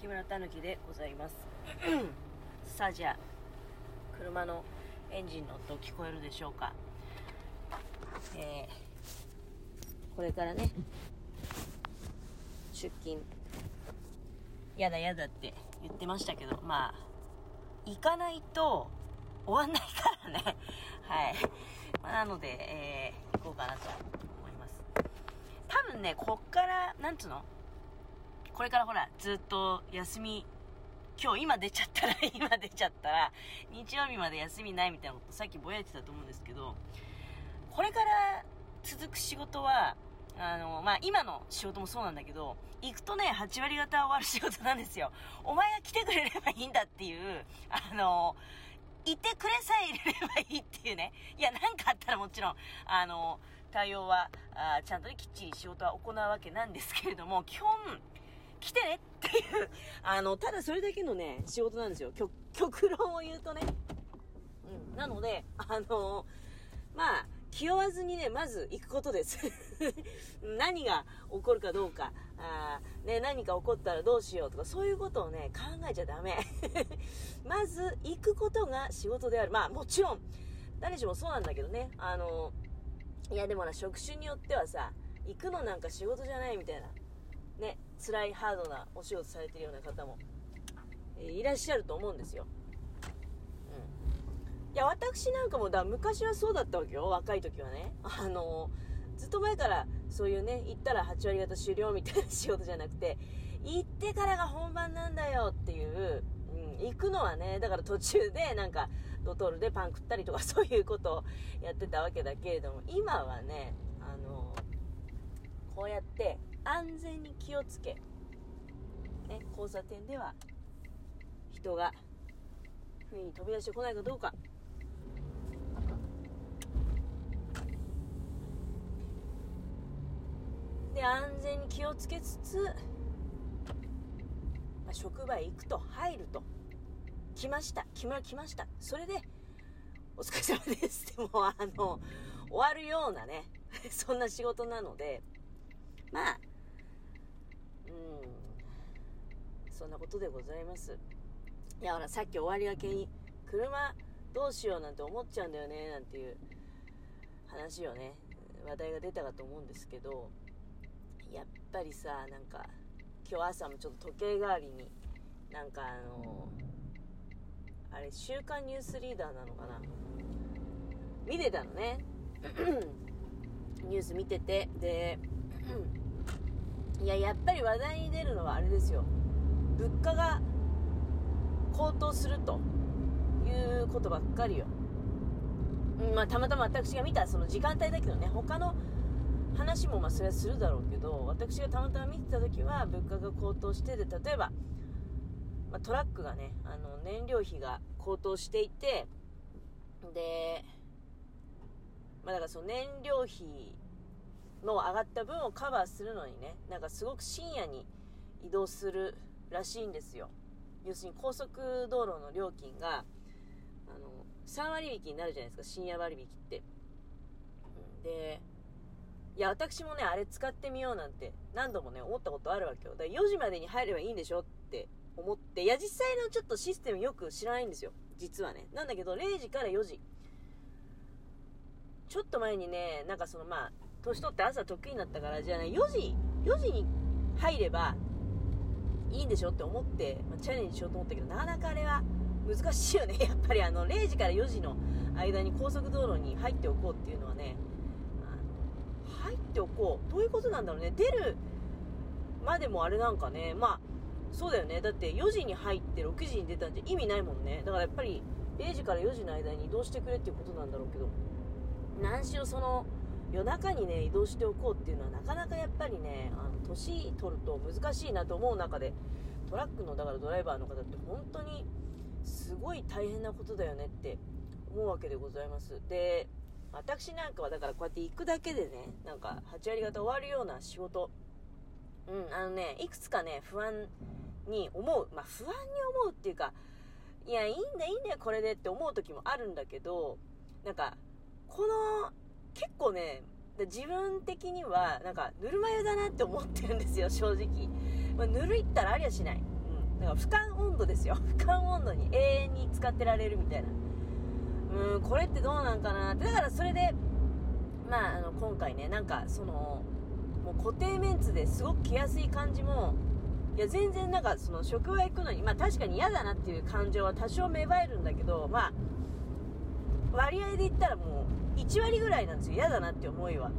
木村たぬきでございます。さあじゃあ車のエンジンの音聞こえるでしょうか。えー、これからね出勤やだやだって言ってましたけどまあ行かないと終わんないからね。はい、まあ、なので、えー、行こうかなと思います。多分ねこっからなんつうの？これからほら、ずっと休み、今日今出ちゃったら、今出ちゃったら、日曜日まで休みないみたいなことさっきぼやいてたと思うんですけど、これから続く仕事は、あの、まあ、今の仕事もそうなんだけど、行くとね、8割方終わる仕事なんですよ。お前が来てくれればいいんだっていう、あの、いてくれさえいれればいいっていうね。いや、なんかあったらもちろん、あの、対応は、あちゃんとね、きっちり仕事は行うわけなんですけれども、基本、来てねっていう、あの、ただそれだけのね、仕事なんですよ。極論を言うとね。うん。なので、あのまあ、気負わずにね、まず行くことです。何が起こるかどうか、あね、何か起こったらどうしようとか、そういうことをね、考えちゃダメ。まず、行くことが仕事である。まあ、もちろん、誰しもそうなんだけどね、あのいやでもな、職種によってはさ、行くのなんか仕事じゃないみたいな、ね、辛いハードなお仕事されてるような方も、えー、いらっしゃると思うんですよ。うん。いや、私なんかもだ、昔はそうだったわけよ。若い時はね。あのー、ずっと前からそういうね、行ったら8割方終了みたいな仕事じゃなくて、行ってからが本番なんだよっていう、うん、行くのはね、だから途中でなんか、ドトールでパン食ったりとか そういうことをやってたわけだけれども、今はね、あの、こうやって安全に気をつけ、ね、交差点では人が不意に飛び出してこないかどうか。で安全に気をつけつつ、まあ、職場へ行くと入ると。来ました。木村来ました。それでお疲れ様ですってもうあの終わるようなねそんな仕事なのでまあうんそんなことでございます。いやほらさっき終わりがけに車どうしようなんて思っちゃうんだよねなんていう話をね話題が出たかと思うんですけどやっぱりさなんか今日朝もちょっと時計代わりになんかあのあれ週刊ニュースリーダーなのかな？見てたのね。ニュース見ててでいや、やっぱり話題に出るのはあれですよ。物価が高騰するということばっかりよ。まあ、たまたま私が見たその時間帯だけどね、他の話もまあそれはするだろうけど、私がたまたま見てた時は物価が高騰してで、例えば、まあ、トラックがね、あの燃料費が高騰していて、で、まあ、だからその燃料費の上がった分をカバーするのにね、なんかすごく深夜に移動するらしいんですよ。要するに高速道路の料金が、あの、3割引きになるじゃないですか、深夜割引って。で、いや、私もね、あれ使ってみようなんて何度もね、思ったことあるわけよ。だから4時までに入ればいいんでしょって思って、いや、実際のちょっとシステムよく知らないんですよ。実はね。なんだけど、0時から4時。ちょっと前にね、なんかそのまあ、年取って朝得意になったから、じゃあね、4時、4時に入ればいいんでしょって思って、まあ、チャレンジしようと思ったけど、なかなかあれは難しいよね。やっぱりあの、0時から4時の間に高速道路に入っておこうっていうのはね、あの入っておこう。どういうことなんだろうね。出るまでもあれなんかね、まあ、そうだよね。だって4時に入って6時に出たんじゃ意味ないもんね。だからやっぱり0時から4時の間に移動してくれっていうことなんだろうけど、何しろその、夜中にね移動しておこうっていうのはなかなかやっぱりねあの年取ると難しいなと思う中でトラックのだからドライバーの方って本当にすごい大変なことだよねって思うわけでございます。で私なんかはだからこうやって行くだけでねなんか8割方終わるような仕事。うんあのねいくつかね不安に思う。まあ不安に思うっていうかいやいいんだいいんだよこれでって思う時もあるんだけどなんかね、自分的には、なんか、ぬるま湯だなって思ってるんですよ、正直。まあ、ぬるいったらありゃしない。うん。だから俯瞰温度ですよ 俯瞰温度に永遠に使ってられるみたいなうんこれってどうなんかなってだからそれでまああの今回ねなんかそのもう固定メンツですごく来やすい感じもいや全然なんかその職場行くのにまあ確かに嫌だなっていう感情は多少芽生えるんだけどまあ割合で言ったらもう1割ぐらいなんですよ。嫌だなって思いは。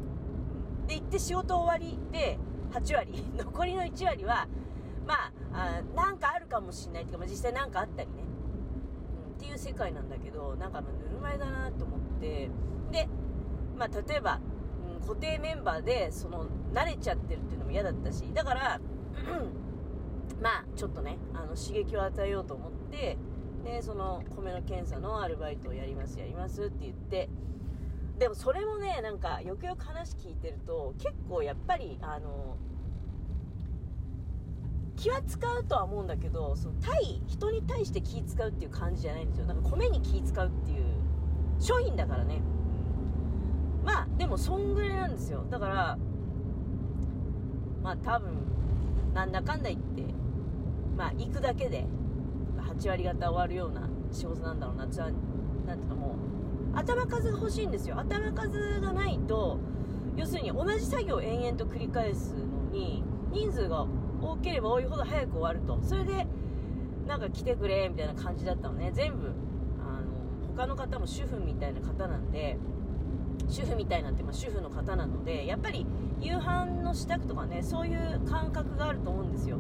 で行って仕事終わりで8割。残りの1割はまああなんかあるかもしれないっていうか、まあ、実際なんかあったりね、うん、っていう世界なんだけどなんかぬるま湯だなと思って。でまあ例えば、うん、固定メンバーでその慣れちゃってるっていうのも嫌だったし。だから まあちょっとねあの刺激を与えようと思ってでその米の検査のアルバイトをやりますやりますって言ってでもそれもねなんかよくよく話聞いてると結構やっぱりあの気は使うとは思うんだけどその対人に対して気使うっていう感じじゃないんですよ。なんか米に気使うっていう商品だからね。まあでもそんぐらいなんですよ。だからまあ多分なんだかんだ言ってまあ行くだけで8割方終わるような仕事なんだろうな。なんていうのもう頭数が欲しいんですよ。頭数がないと要するに同じ作業を延々と繰り返すのに人数が多ければ多いほど早く終わると。それでなんか来てくれみたいな感じだったのね。全部あの他の方も主婦みたいな方なんで主婦みたいなって、まあ、主婦の方なのでやっぱり夕飯の支度とかねそういう感覚があると思うんですよ。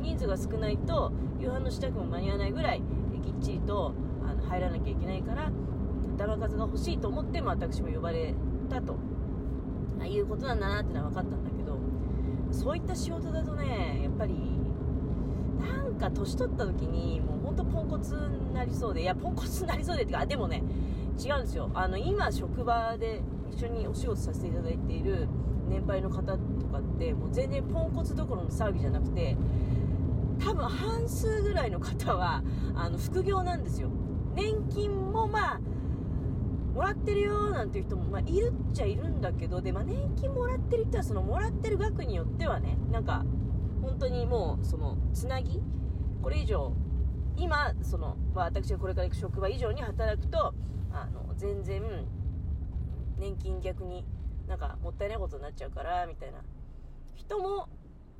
人数が少ないと夕飯の支度も間に合わないぐらいきっちりとあの入らなきゃいけないから頭数が欲しいと思って、まあ、私も呼ばれたと。いうことなんだなってのは分かったんだけどそういった仕事だとねやっぱりなんか年取った時にもうほんとポンコツになりそうでいやポンコツになりそうでってかでもね違うんですよ。あの今職場で一緒にお仕事させていただいている年配の方とかってもう全然ポンコツどころの騒ぎじゃなくて多分半数ぐらいの方はあの副業なんですよ。年金もまあもらってるよなんていう人も、まあ、いるっちゃいるんだけどで、まあ、年金もらってる人はそのもらってる額によってはねなんか本当にもうそのつなぎこれ以上今その、まあ、私がこれから行く職場以上に働くとあの全然年金逆になんかもったいないことになっちゃうからみたいな人も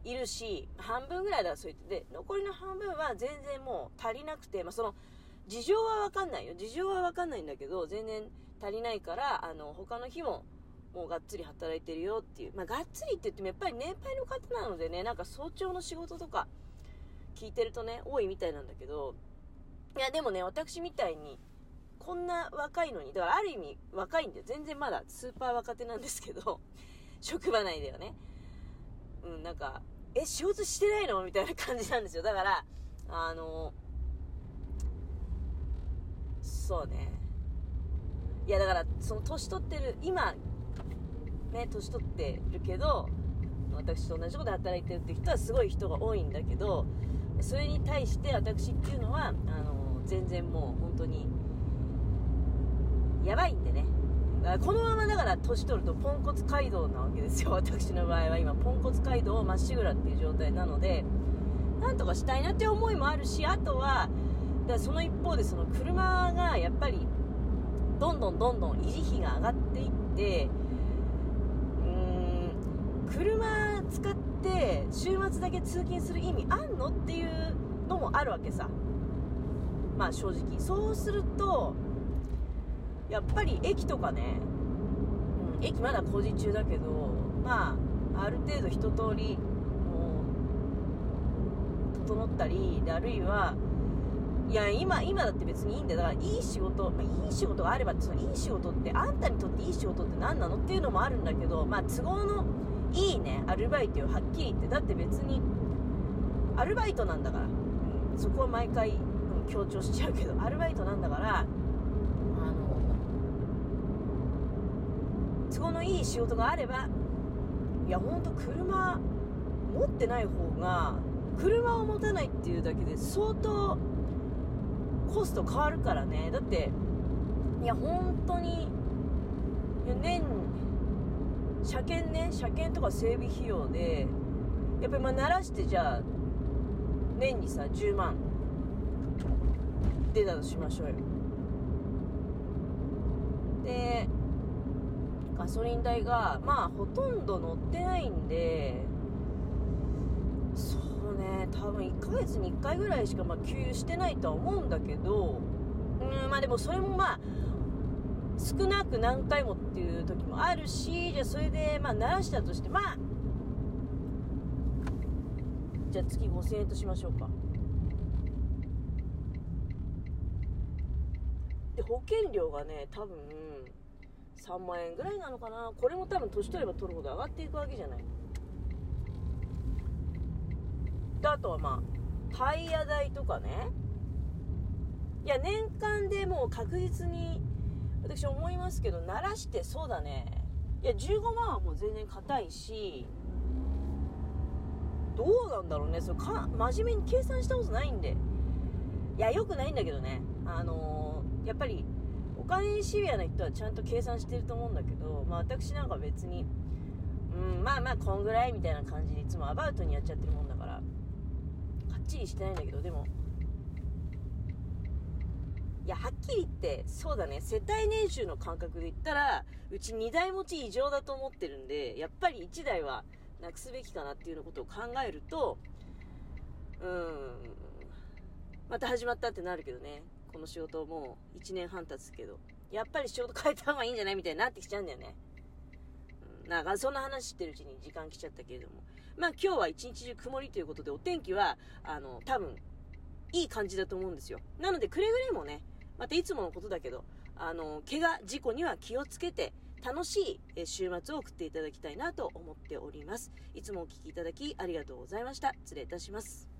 いるし半分ぐらいだそう言ってで残りの半分は全然もう足りなくて、まあ、その事情は分かんないよ。事情は分かんないんだけど全然足りないからあの他の日ももうがっつり働いてるよっていう。まあ、がっつりって言ってもやっぱり年配の方なのでねなんか早朝の仕事とか聞いてるとね多いみたいなんだけどいやでもね私みたいにこんな若いのにだからある意味若いんで全然まだスーパー若手なんですけど職場内ではね。うんなんかえ仕事してないの？みたいな感じなんですよ。だからあのそうね。いやだからその年取ってる今ね年取ってるけど私と同じとこで働いてるって人はすごい人が多いんだけどそれに対して私っていうのはあの全然もう本当にやばいんでね。このままだから年取るとポンコツ街道なわけですよ。私の場合は今ポンコツ街道をまっしぐらっていう状態なのでなんとかしたいなって思いもあるしあとはだその一方でその車がやっぱりどんどんどんどん維持費が上がっていってうーん車使って週末だけ通勤する意味あんのっていうのもあるわけさ。まあ正直。そうするとやっぱり駅とかね、うん、駅まだ工事中だけどまあある程度一通りもう整ったりあるいはいや今今だって別にいいんだよ。だからいい仕事、まあ、いい仕事があればそのいい仕事ってあんたにとっていい仕事って何なのっていうのもあるんだけどまあ都合のいいねアルバイトをはっきり言ってだって別にアルバイトなんだから、うん、そこは毎回、うん、強調しちゃうけどアルバイトなんだから都合のいい仕事があればいやほんと車持ってない方が車を持たないっていうだけで相当コスト変わるからね。だっていや本当に年車検ね車検とか整備費用でやっぱりまあ慣らしてじゃあ年にさ10万出たとしましょうよ。でソリン代がまあほとんど乗ってないんでそうね多分1ヶ月に1回ぐらいしかまあ給油してないとは思うんだけどうんまあでもそれもまあ少なく何回もっていう時もあるしじゃあそれでまあ鳴らしたとしてまあじゃあ月5000円としましょうか。で保険料がね多分3万円ぐらいなのかな？これも多分年取れば取るほど上がっていくわけじゃない。であとはまあタイヤ代とかね。いや年間でもう確実に私思いますけど鳴らしてそうだね。いや15万はもう全然硬いしどうなんだろうね。それか真面目に計算したことないんで。いやよくないんだけどね。あのー、やっぱりお金にシビアな人はちゃんと計算してると思うんだけど、まあ、私なんか別にうんまあまあこんぐらいみたいな感じでいつもアバウトにやっちゃってるもんだからかっちりしてないんだけどでも。いやはっきり言ってそうだね。世帯年収の感覚で言ったらうち2台持ち異常だと思ってるんでやっぱり1台はなくすべきかなっていうのことを考えるとうんまた始まったってなるけどね。この仕事もう1年半経つけどやっぱり仕事変えた方がいいんじゃないみたいになってきちゃうんだよね、うん、なんかそんな話してるうちに時間来ちゃったけれどもまあ今日は一日中曇りということでお天気はあの多分いい感じだと思うんですよなのでくれぐれもねまたいつものことだけどあの怪我事故には気をつけて楽しい週末を送っていただきたいなと思っております。いつもお聴きいただきありがとうございました。失礼いたします。